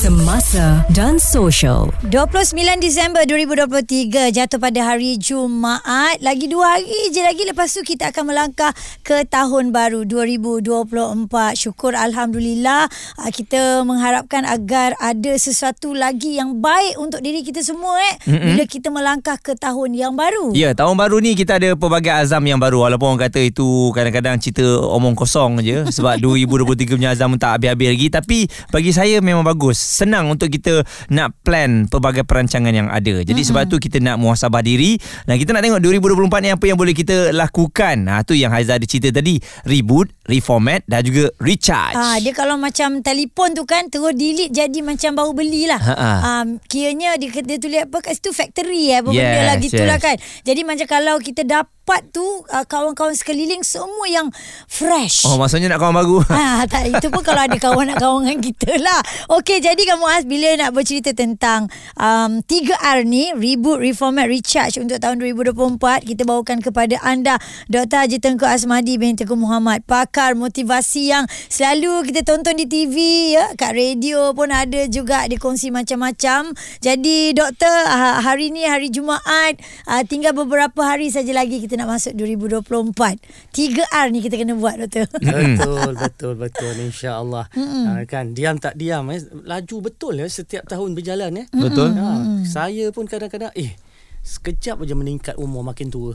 Semasa dan Social. 29 Disember 2023 jatuh pada hari Jumaat. Lagi dua hari je lagi lepas tu kita akan melangkah ke tahun baru 2024. Syukur Alhamdulillah ah, kita mengharapkan agar ada sesuatu lagi yang baik untuk diri kita semua eh. Mm-hmm. Bila kita melangkah ke tahun yang baru. Ya, tahun baru ni kita ada pelbagai azam yang baru walaupun orang kata itu kadang-kadang cerita omong kosong je sebab 2023 punya azam tak habis-habis lagi tapi bagi saya memang bagus. Senang untuk kita nak plan pelbagai perancangan yang ada. Jadi mm-hmm. sebab tu kita nak muhasabah diri dan kita nak tengok 2024 ni apa yang boleh kita lakukan. Ha tu yang Haiza ada cerita tadi, reboot, reformat dan juga recharge. Ah dia kalau macam telefon tu kan terus delete jadi macam baru belilah. Um, kiranya dia, dia tulis apa kat situ factory eh apa yes, benda lah gitulah yes. kan. Jadi macam kalau kita dapat dapat tu uh, kawan-kawan sekeliling semua yang fresh. Oh maksudnya nak kawan baru. Ha tak itu pun kalau ada kawan nak kawan dengan kita lah. Okey jadi kamu as bila nak bercerita tentang um, 3R ni reboot reformat recharge untuk tahun 2024 kita bawakan kepada anda Dr. Haji Tengku Asmadi bin Tengku Muhammad pakar motivasi yang selalu kita tonton di TV ya kat radio pun ada juga dikongsi macam-macam. Jadi doktor hari ni hari Jumaat uh, tinggal beberapa hari saja lagi kita nak masuk 2024. 3R ni kita kena buat doktor. betul betul betul insya-Allah. Ha, kan diam tak diam eh laju betul ya setiap tahun berjalan ya. Betul. Ha, saya pun kadang-kadang eh Sekejap aja meningkat umur makin tua.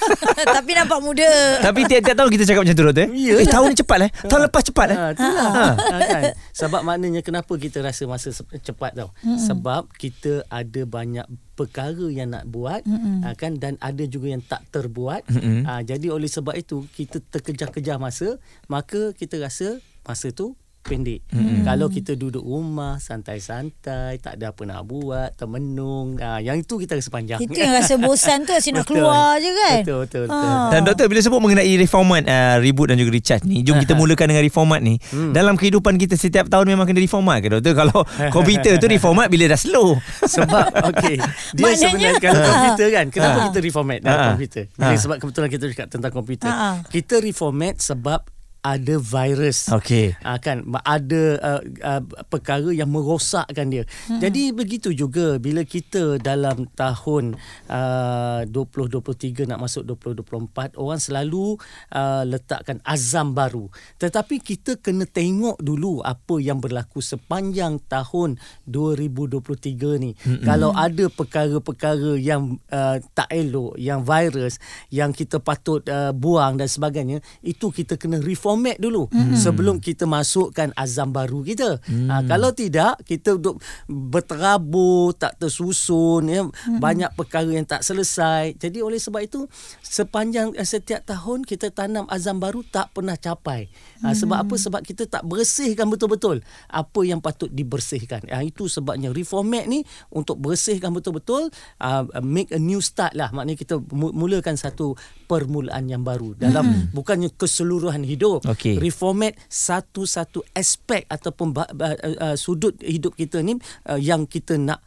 Tapi nampak muda. Tapi tiap-tiap tahun kita cakap macam tu doktor. Eh, eh tahun ni cepat eh. Tahun lepas cepat eh. Ha, ha. ha, kan? Sebab maknanya kenapa kita rasa masa cepat tau. Sebab kita ada banyak perkara yang nak buat mm-hmm. kan dan ada juga yang tak terbuat. Mm-hmm. Ha, jadi oleh sebab itu kita terkejar-kejar masa, maka kita rasa masa tu pendek. Hmm. Kalau kita duduk rumah santai-santai, tak ada apa nak buat, termenung, ha, yang itu kita rasa panjang. Itu yang rasa bosan tu asyik nak keluar je kan. Betul betul. Ha. betul. Dan doktor bila sebut mengenai reformat uh, reboot dan juga recharge ni, jom kita mulakan dengan reformat ni. Hmm. Dalam kehidupan kita setiap tahun memang kena reformat ke doktor? Kalau komputer tu reformat bila dah slow. Sebab okey, dia Maknanya, sebenarnya kalau komputer kan, kenapa ha. kita reformat dalam ha. komputer? Bila ha. sebab kebetulan kita cakap tentang komputer. Ha. Kita reformat sebab ada virus. Okey. Uh, kan ada uh, uh, perkara yang merosakkan dia. Hmm. Jadi begitu juga bila kita dalam tahun uh, 2023 nak masuk 2024 orang selalu uh, letakkan azam baru. Tetapi kita kena tengok dulu apa yang berlaku sepanjang tahun 2023 ni. Hmm. Kalau ada perkara-perkara yang uh, tak elok, yang virus yang kita patut uh, buang dan sebagainya, itu kita kena reform format dulu hmm. sebelum kita masukkan azam baru kita. Hmm. Ha, kalau tidak kita duduk berterabur tak tersusun ya hmm. banyak perkara yang tak selesai. Jadi oleh sebab itu sepanjang eh, setiap tahun kita tanam azam baru tak pernah capai. Ha, sebab apa? Sebab kita tak bersihkan betul-betul apa yang patut dibersihkan. Ha, itu sebabnya reformat ni untuk bersihkan betul-betul uh, make a new start lah. Maknanya kita mulakan satu permulaan yang baru dalam hmm. bukannya keseluruhan hidup okay. reformat satu-satu aspek ataupun uh, uh, sudut hidup kita ni uh, yang kita nak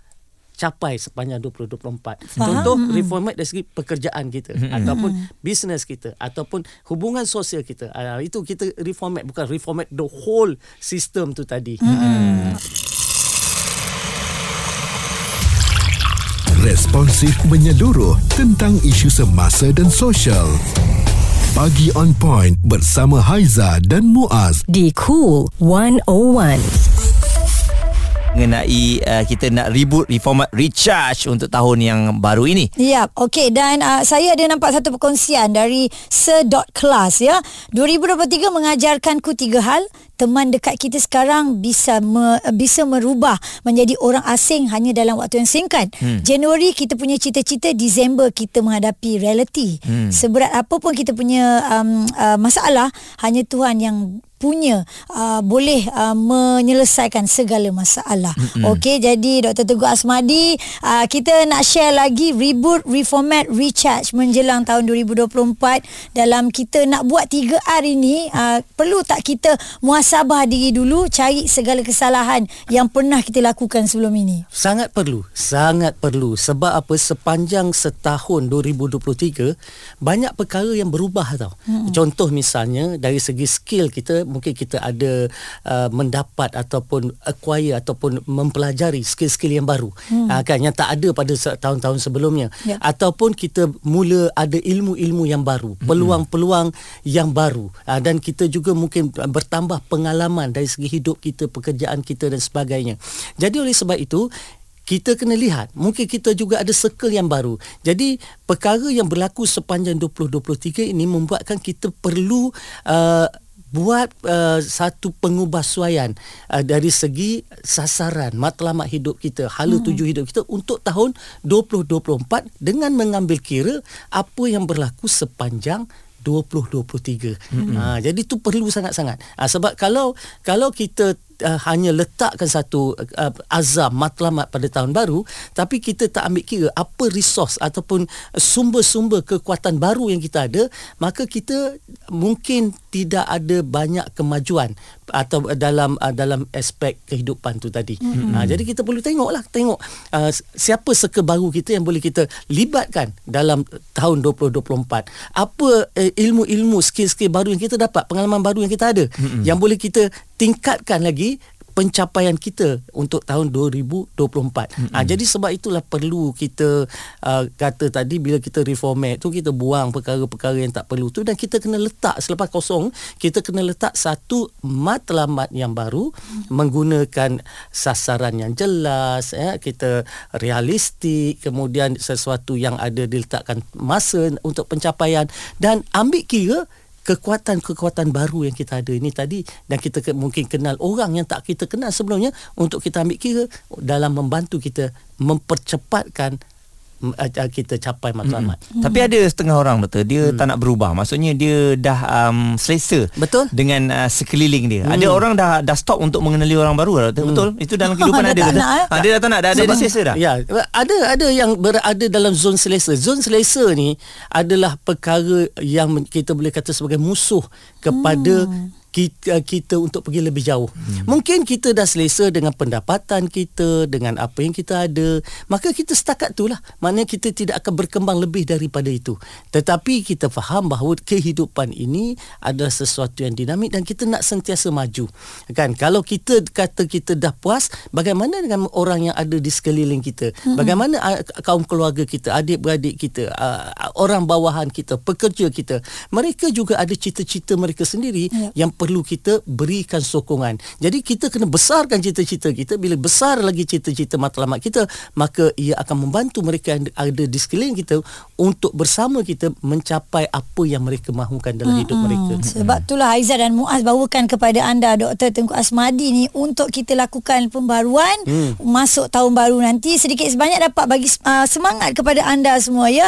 capai sepanjang 2024. Faham. Contoh reformat dari segi pekerjaan kita hmm. ataupun bisnes kita ataupun hubungan sosial kita. Uh, itu kita reformat bukan reformat the whole system tu tadi. Hmm. Responsif menyeluruh tentang isu semasa dan sosial. Pagi on point bersama Haiza dan Muaz di Cool 101 mengenai uh, kita nak reboot, reformat, recharge untuk tahun yang baru ini. Ya, okey dan uh, saya ada nampak satu perkongsian dari Sir Dot Class ya. 2023 mengajarkanku tiga hal teman dekat kita sekarang bisa me, bisa merubah menjadi orang asing hanya dalam waktu yang singkat. Hmm. Januari kita punya cita-cita, Disember kita menghadapi reality. Hmm. Seberat apa pun kita punya um, uh, masalah, hanya Tuhan yang punya uh, boleh uh, menyelesaikan segala masalah. Mm-hmm. Okey, jadi Dr. Teguh Asmadi, uh, kita nak share lagi reboot, reformat, recharge menjelang tahun 2024 dalam kita nak buat 3R ini, uh, perlu tak kita muhasabah diri dulu, cari segala kesalahan yang pernah kita lakukan sebelum ini? Sangat perlu, sangat perlu. Sebab apa sepanjang setahun 2023 banyak perkara yang berubah tau. Hmm. Contoh misalnya dari segi skill kita mungkin kita ada uh, mendapat ataupun acquire ataupun mempelajari skill-skill yang baru. Hmm. Uh, kan yang tak ada pada tahun-tahun sebelumnya. Ya. Ataupun kita mula ada ilmu-ilmu yang baru, hmm. peluang-peluang yang baru uh, dan kita juga mungkin bertambah pengalaman dari segi hidup kita, pekerjaan kita dan sebagainya. Jadi oleh sebab itu kita kena lihat mungkin kita juga ada circle yang baru jadi perkara yang berlaku sepanjang 2023 ini membuatkan kita perlu uh, buat uh, satu pengubahsuaian uh, dari segi sasaran matlamat hidup kita hala hmm. tuju hidup kita untuk tahun 2024 dengan mengambil kira apa yang berlaku sepanjang 2023. Mm-hmm. Ha, jadi tu perlu sangat-sangat. Ha, sebab kalau kalau kita uh, hanya letakkan satu uh, azam matlamat pada tahun baru tapi kita tak ambil kira apa resource ataupun sumber-sumber kekuatan baru yang kita ada maka kita mungkin tidak ada banyak kemajuan atau dalam uh, dalam aspek kehidupan tu tadi. Mm-hmm. Uh, jadi kita perlu tengoklah tengok uh, siapa seka baru kita yang boleh kita libatkan dalam tahun 2024. Apa uh, ilmu-ilmu skill-skill baru yang kita dapat, pengalaman baru yang kita ada mm-hmm. yang boleh kita tingkatkan lagi pencapaian kita untuk tahun 2024. Mm-hmm. Ha, jadi sebab itulah perlu kita uh, kata tadi bila kita reformat tu kita buang perkara-perkara yang tak perlu tu dan kita kena letak selepas kosong kita kena letak satu matlamat yang baru mm-hmm. menggunakan sasaran yang jelas ya kita realistik kemudian sesuatu yang ada diletakkan masa untuk pencapaian dan ambil kira kekuatan-kekuatan baru yang kita ada ini tadi dan kita ke, mungkin kenal orang yang tak kita kenal sebelumnya untuk kita ambil kira dalam membantu kita mempercepatkan kita capai matlamat. Hmm. Tapi ada setengah orang betul dia hmm. tak nak berubah. Maksudnya dia dah um, selesa betul dengan uh, sekeliling dia. Hmm. Ada orang dah dah stop untuk mengenali orang baru betul. Hmm. Betul. Itu dalam kehidupan ada. Nak, eh? ha, dia dah tak nak dah ada selesa dah. Ya, ada ada yang berada dalam zon selesa. Zon selesa ni adalah perkara yang kita boleh kata sebagai musuh kepada hmm kita kita untuk pergi lebih jauh. Hmm. Mungkin kita dah selesa dengan pendapatan kita, dengan apa yang kita ada, maka kita setakat itulah. Maknanya kita tidak akan berkembang lebih daripada itu. Tetapi kita faham bahawa kehidupan ini adalah sesuatu yang dinamik dan kita nak sentiasa maju. Kan kalau kita kata kita dah puas, bagaimana dengan orang yang ada di sekeliling kita? Hmm. Bagaimana kaum keluarga kita, adik-beradik kita, orang bawahan kita, pekerja kita? Mereka juga ada cita-cita mereka sendiri ya. yang perlu kita berikan sokongan. Jadi kita kena besarkan cita-cita kita. Bila besar lagi cita-cita matlamat kita, maka ia akan membantu mereka yang ada di sekeliling kita untuk bersama kita mencapai apa yang mereka mahukan dalam hidup hmm, mereka. Sebab itulah Aizah dan Muaz bawakan kepada anda Dr. Tengku Asmadi ni untuk kita lakukan pembaruan hmm. masuk tahun baru nanti sedikit sebanyak dapat bagi uh, semangat kepada anda semua ya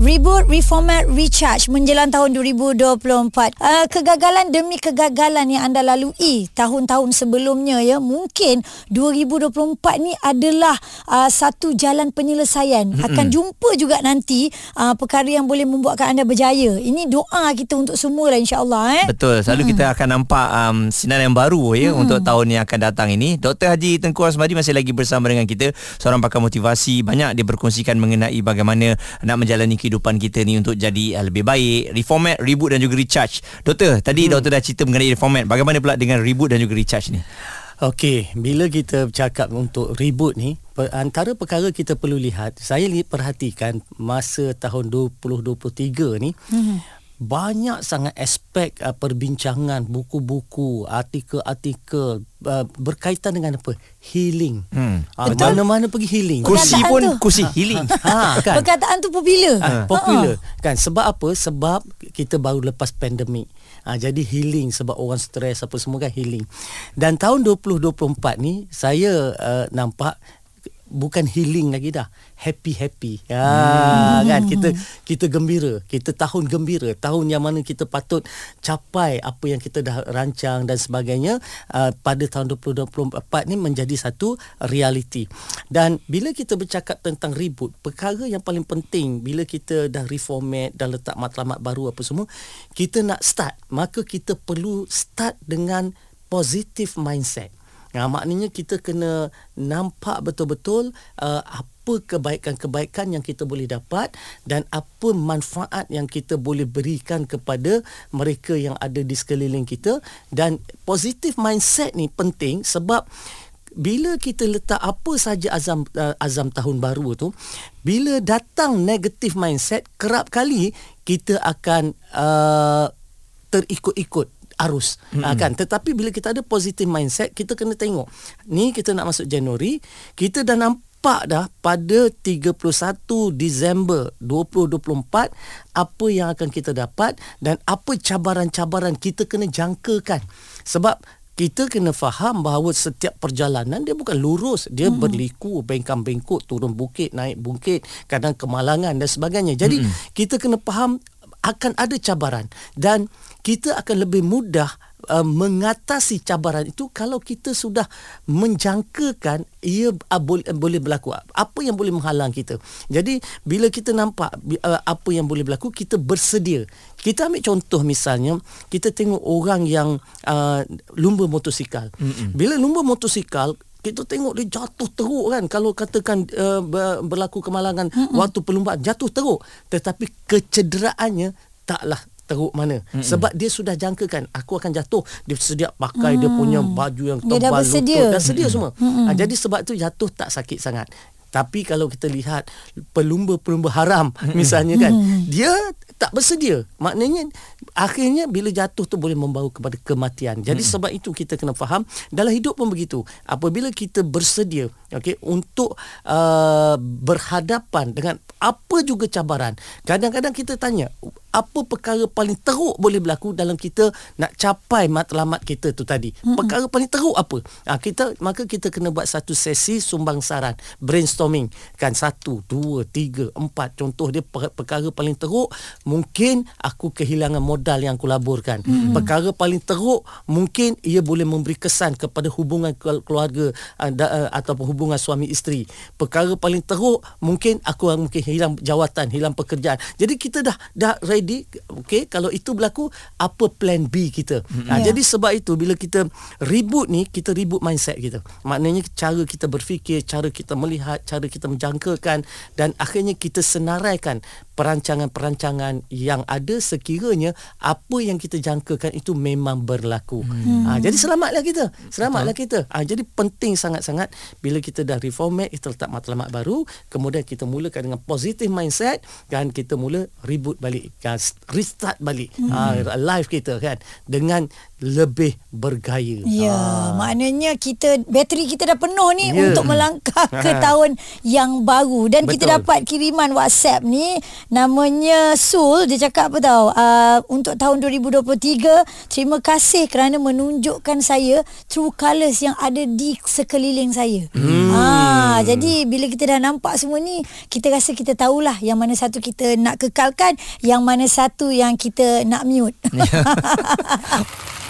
Reboot, reformat, recharge menjelang tahun 2024. Uh, kegagalan demi kegagalan yang anda lalui tahun-tahun sebelumnya ya, mungkin 2024 ni adalah uh, satu jalan penyelesaian. Mm-hmm. Akan jumpa juga nanti uh, perkara yang boleh membuatkan anda berjaya. Ini doa kita untuk semua lah insya-Allah eh. Betul. Selalu mm-hmm. kita akan nampak um, sinar yang baru ya mm-hmm. untuk tahun yang akan datang ini. Dr Haji Tengku Asmadi masih lagi bersama dengan kita, seorang pakar motivasi. Banyak dia berkongsikan mengenai bagaimana nak menjalani kehidupan kehidupan kita ni untuk jadi uh, lebih baik. Reformat reboot dan juga recharge. Doktor tadi hmm. doktor dah cerita mengenai reformat. Bagaimana pula dengan reboot dan juga recharge ni? Okey, bila kita bercakap untuk reboot ni, antara perkara kita perlu lihat, saya perhatikan masa tahun 2023 ni, hmm banyak sangat aspek uh, perbincangan buku-buku artikel-artikel uh, berkaitan dengan apa? Healing. Hmm. uh, mana-mana pergi healing. Kursi pun tu. kursi healing. Ha kan? Perkataan tu popular. Uh, popular. Uh-huh. kan? Sebab apa? Sebab kita baru lepas pandemik. Ha, jadi healing sebab orang stres apa semua kan healing. Dan tahun 2024 ni saya uh, nampak bukan healing lagi dah. Happy happy. Ya kan? Kita kita gembira. Kita tahun gembira. Tahun yang mana kita patut capai apa yang kita dah rancang dan sebagainya uh, pada tahun 2024 ni menjadi satu reality dan bila kita bercakap tentang reboot perkara yang paling penting bila kita dah reformat dah letak matlamat baru apa semua kita nak start. Maka kita perlu start dengan positive mindset Ha, maknanya kita kena nampak betul-betul uh, apa kebaikan-kebaikan yang kita boleh dapat dan apa manfaat yang kita boleh berikan kepada mereka yang ada di sekeliling kita. Dan positive mindset ni penting sebab bila kita letak apa saja azam uh, azam tahun baru tu bila datang negative mindset kerap kali kita akan uh, terikut-ikut arus mm-hmm. uh, kan tetapi bila kita ada positive mindset kita kena tengok ni kita nak masuk Januari kita dah nampak dah pada 31 Disember 2024 apa yang akan kita dapat dan apa cabaran-cabaran kita kena jangkakan sebab kita kena faham bahawa setiap perjalanan dia bukan lurus dia hmm. berliku bengkang bengkok turun bukit naik bukit kadang kemalangan dan sebagainya jadi hmm. kita kena faham akan ada cabaran. Dan kita akan lebih mudah uh, mengatasi cabaran itu kalau kita sudah menjangkakan ia uh, boleh uh, boleh berlaku. Apa yang boleh menghalang kita? Jadi bila kita nampak uh, apa yang boleh berlaku kita bersedia. Kita ambil contoh misalnya kita tengok orang yang uh, lumba motosikal. Mm-hmm. bila lumba motosikal kita tengok dia jatuh teruk kan kalau katakan uh, berlaku kemalangan mm-hmm. waktu perlumbaan jatuh teruk tetapi kecederaannya taklah teruk mana mm-hmm. sebab dia sudah jangkakan aku akan jatuh dia sedia pakai mm. dia punya baju yang tebal dia dah bersedia dah sedia mm-hmm. semua mm-hmm. ha, jadi sebab tu jatuh tak sakit sangat tapi kalau kita lihat pelumba-pelumba haram misalnya kan dia tak bersedia. Maknanya akhirnya bila jatuh tu boleh membawa kepada kematian. Jadi hmm. sebab itu kita kena faham dalam hidup pun begitu. Apabila kita bersedia okey untuk uh, berhadapan dengan apa juga cabaran? Kadang-kadang kita tanya apa perkara paling teruk boleh berlaku dalam kita nak capai matlamat kita tu tadi? Perkara paling teruk apa? Ha, kita maka kita kena buat satu sesi sumbang saran brainstorming. Kan satu dua tiga empat. Contoh dia perkara paling teruk mungkin aku kehilangan modal yang aku laburkan. Hmm. perkara paling teruk mungkin ia boleh memberi kesan kepada hubungan keluarga uh, ataupun hubungan suami isteri. Perkara paling teruk mungkin aku mungkin hilang jawatan hilang pekerjaan jadi kita dah dah ready okey kalau itu berlaku apa plan B kita mm-hmm. ha, yeah. jadi sebab itu bila kita reboot ni kita reboot mindset kita maknanya cara kita berfikir cara kita melihat cara kita menjangkakan dan akhirnya kita senaraikan perancangan-perancangan yang ada sekiranya apa yang kita jangkakan itu memang berlaku. Hmm. Ha, jadi selamatlah kita. Selamatlah Betul. kita. Ha, jadi penting sangat-sangat bila kita dah reformat, kita letak matlamat baru, kemudian kita mulakan dengan positive mindset dan kita mula reboot balik. Kan, restart balik hmm. ha, life kita kan dengan lebih bergaya. Ya, ha. maknanya kita bateri kita dah penuh ni yeah. untuk melangkah ke tahun yang baru dan Betul. kita dapat kiriman WhatsApp ni namanya Sul dia cakap apa tahu uh, untuk tahun 2023 terima kasih kerana menunjukkan saya true colours yang ada di sekeliling saya. Hmm. Ha, jadi bila kita dah nampak semua ni kita rasa kita tahulah yang mana satu kita nak kekalkan yang mana satu yang kita nak mute.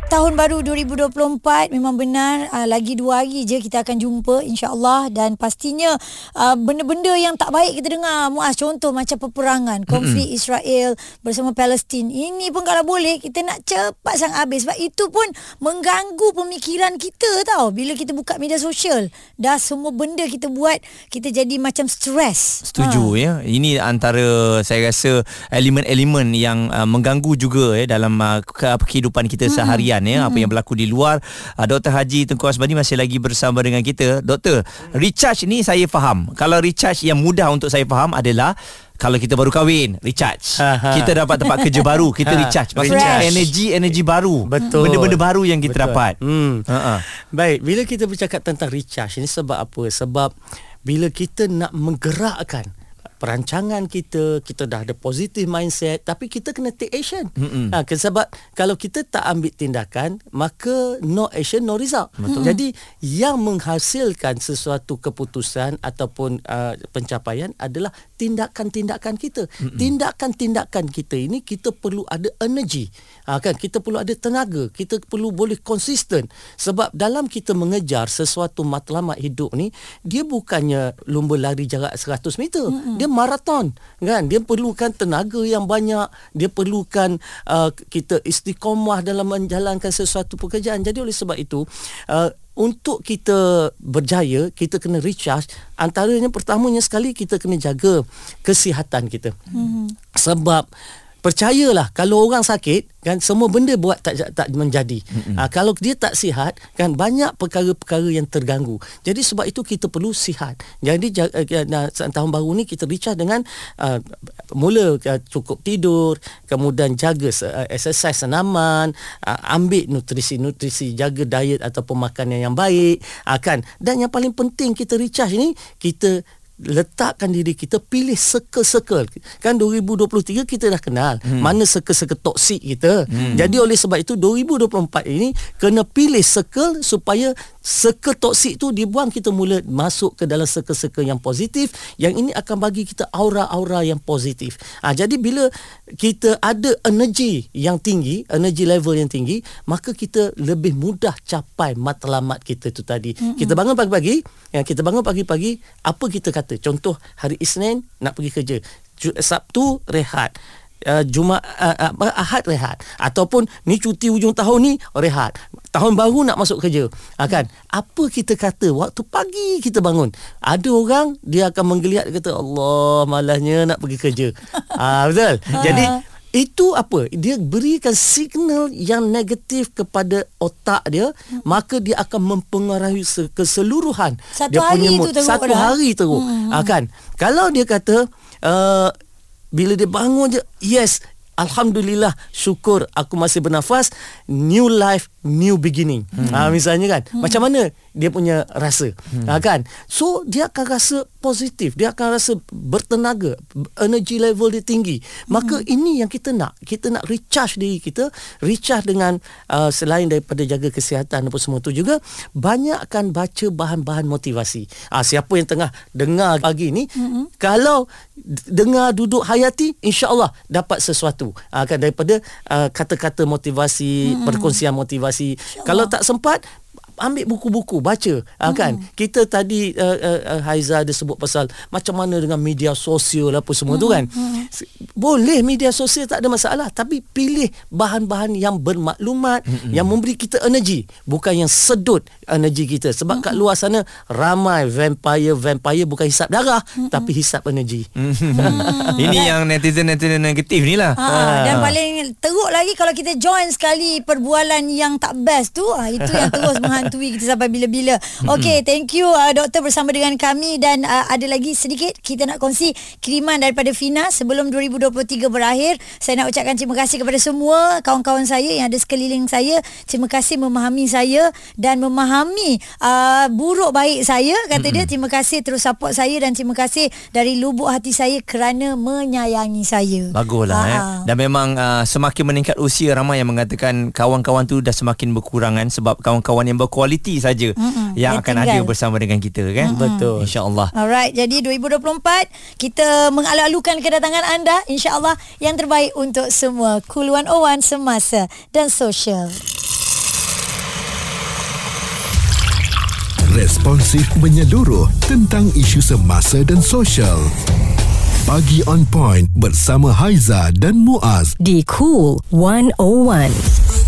Tahun baru 2024 memang benar uh, lagi dua hari je kita akan jumpa insya-Allah dan pastinya uh, benda-benda yang tak baik kita dengar muas contoh macam peperangan konflik mm-hmm. Israel bersama Palestin. Ini pun kalau boleh kita nak cepat sang habis sebab itu pun mengganggu pemikiran kita tau bila kita buka media sosial. Dah semua benda kita buat kita jadi macam stres. Setuju ha. ya. Ini antara saya rasa elemen-elemen yang uh, mengganggu juga ya dalam uh, kehidupan kita hmm. seharian ya hmm. apa yang berlaku di luar. Uh, Dr Haji Tengku Asbani masih lagi bersama dengan kita. Doktor recharge ni saya faham. Kalau recharge yang mudah untuk saya faham adalah kalau kita baru kahwin recharge. Ha, ha. kita dapat tempat kerja baru kita ha. recharge. Maksudnya energi energi baru. Betul. Benda-benda baru yang kita betul. dapat. Hmm. Baik bila kita bercakap tentang recharge ini sebab apa? Sebab bila kita nak menggerakkan perancangan kita, kita dah ada positive mindset tapi kita kena take action. Ha, sebab kalau kita tak ambil tindakan, maka no action no result. Betul. Jadi yang menghasilkan sesuatu keputusan ataupun uh, pencapaian adalah tindakan-tindakan kita. Mm-mm. Tindakan-tindakan kita ini kita perlu ada energi. Ha, kan kita perlu ada tenaga, kita perlu boleh konsisten sebab dalam kita mengejar sesuatu matlamat hidup ni dia bukannya lumba lari jarak 100 meter. Mm-hmm. Dia maraton kan. Dia perlukan tenaga yang banyak, dia perlukan uh, kita istiqomah dalam menjalankan sesuatu pekerjaan. Jadi oleh sebab itu uh, untuk kita berjaya kita kena recharge antaranya pertamanya sekali kita kena jaga kesihatan kita hmm. sebab percayalah kalau orang sakit kan semua benda buat tak tak menjadi. Ha, kalau dia tak sihat kan banyak perkara-perkara yang terganggu. Jadi sebab itu kita perlu sihat. Jadi uh, tahun baru ni kita recharge dengan uh, mula uh, cukup tidur, kemudian jaga uh, exercise senaman, uh, ambil nutrisi-nutrisi, jaga diet ataupun makanan yang baik, uh, kan. Dan yang paling penting kita recharge ni kita letakkan diri kita pilih circle-circle kan 2023 kita dah kenal hmm. mana circle-circle toksik kita hmm. jadi oleh sebab itu 2024 ini kena pilih circle supaya circle toksik tu dibuang kita mula masuk ke dalam circle-circle yang positif yang ini akan bagi kita aura-aura yang positif ha, jadi bila kita ada energi yang tinggi energi level yang tinggi maka kita lebih mudah capai matlamat kita tu tadi hmm. kita bangun pagi-pagi yang kita bangun pagi-pagi apa kita kata contoh hari Isnin nak pergi kerja. Sabtu rehat. Uh, Jumaat uh, uh, Ahad rehat. Ataupun ni cuti hujung tahun ni rehat. Tahun baru nak masuk kerja. Uh, kan? Apa kita kata? Waktu pagi kita bangun. Ada orang dia akan menggeliat kata Allah malahnya nak pergi kerja. Uh, betul? Jadi itu apa dia berikan signal yang negatif kepada otak dia hmm. maka dia akan mempengaruhi keseluruhan satu dia hari punya mood. itu teruk satu dah. hari teruk hmm. ha, kan kalau dia kata uh, bila dia bangun je yes Alhamdulillah syukur aku masih bernafas new life new beginning hmm. ha, misalnya kan hmm. macam mana dia punya rasa. Hmm. ha, kan? So dia akan rasa positif dia akan rasa bertenaga energy level dia tinggi. Maka hmm. ini yang kita nak. Kita nak recharge diri kita recharge dengan uh, selain daripada jaga kesihatan apa semua tu juga banyakkan baca bahan-bahan motivasi. Ha, siapa yang tengah dengar pagi ni hmm. kalau dengar duduk hayati insyaallah dapat sesuatu. Ha, kan? Daripada uh, kata-kata motivasi hmm. perkongsian motivasi. Kalau tak sempat ambil buku-buku baca hmm. kan kita tadi uh, uh, Haiza ada sebut pasal macam mana dengan media sosial apa semua hmm. tu kan hmm. boleh media sosial tak ada masalah tapi pilih bahan-bahan yang bermaklumat hmm. yang memberi kita energi bukan yang sedut energi kita sebab hmm. kat luar sana ramai vampire vampire bukan hisap darah hmm. tapi hisap energi hmm. ini yang netizen-netizen negatif ni lah ha, ha. dan paling teruk lagi kalau kita join sekali perbualan yang tak best tu ha, itu yang terus menghantui hantui kita sampai bila-bila. Okey, thank you uh, doktor bersama dengan kami dan uh, ada lagi sedikit kita nak kongsi kiriman daripada Fina sebelum 2023 berakhir. Saya nak ucapkan terima kasih kepada semua kawan-kawan saya yang ada sekeliling saya. Terima kasih memahami saya dan memahami uh, buruk baik saya kata dia. Terima kasih terus support saya dan terima kasih dari lubuk hati saya kerana menyayangi saya. Baguslah Ha, eh. Dan memang uh, semakin meningkat usia ramai yang mengatakan kawan-kawan tu dah semakin berkurangan sebab kawan-kawan yang berkualiti saja Mm-mm, yang yang akan tinggal. ada bersama dengan kita kan. Betul. Insya-Allah. Alright, jadi 2024 kita mengalu-alukan kedatangan anda insya-Allah yang terbaik untuk semua Cool 101 semasa dan sosial. Responsif menyeluruh tentang isu semasa dan sosial. Pagi on point bersama Haiza dan Muaz. di Cool 101.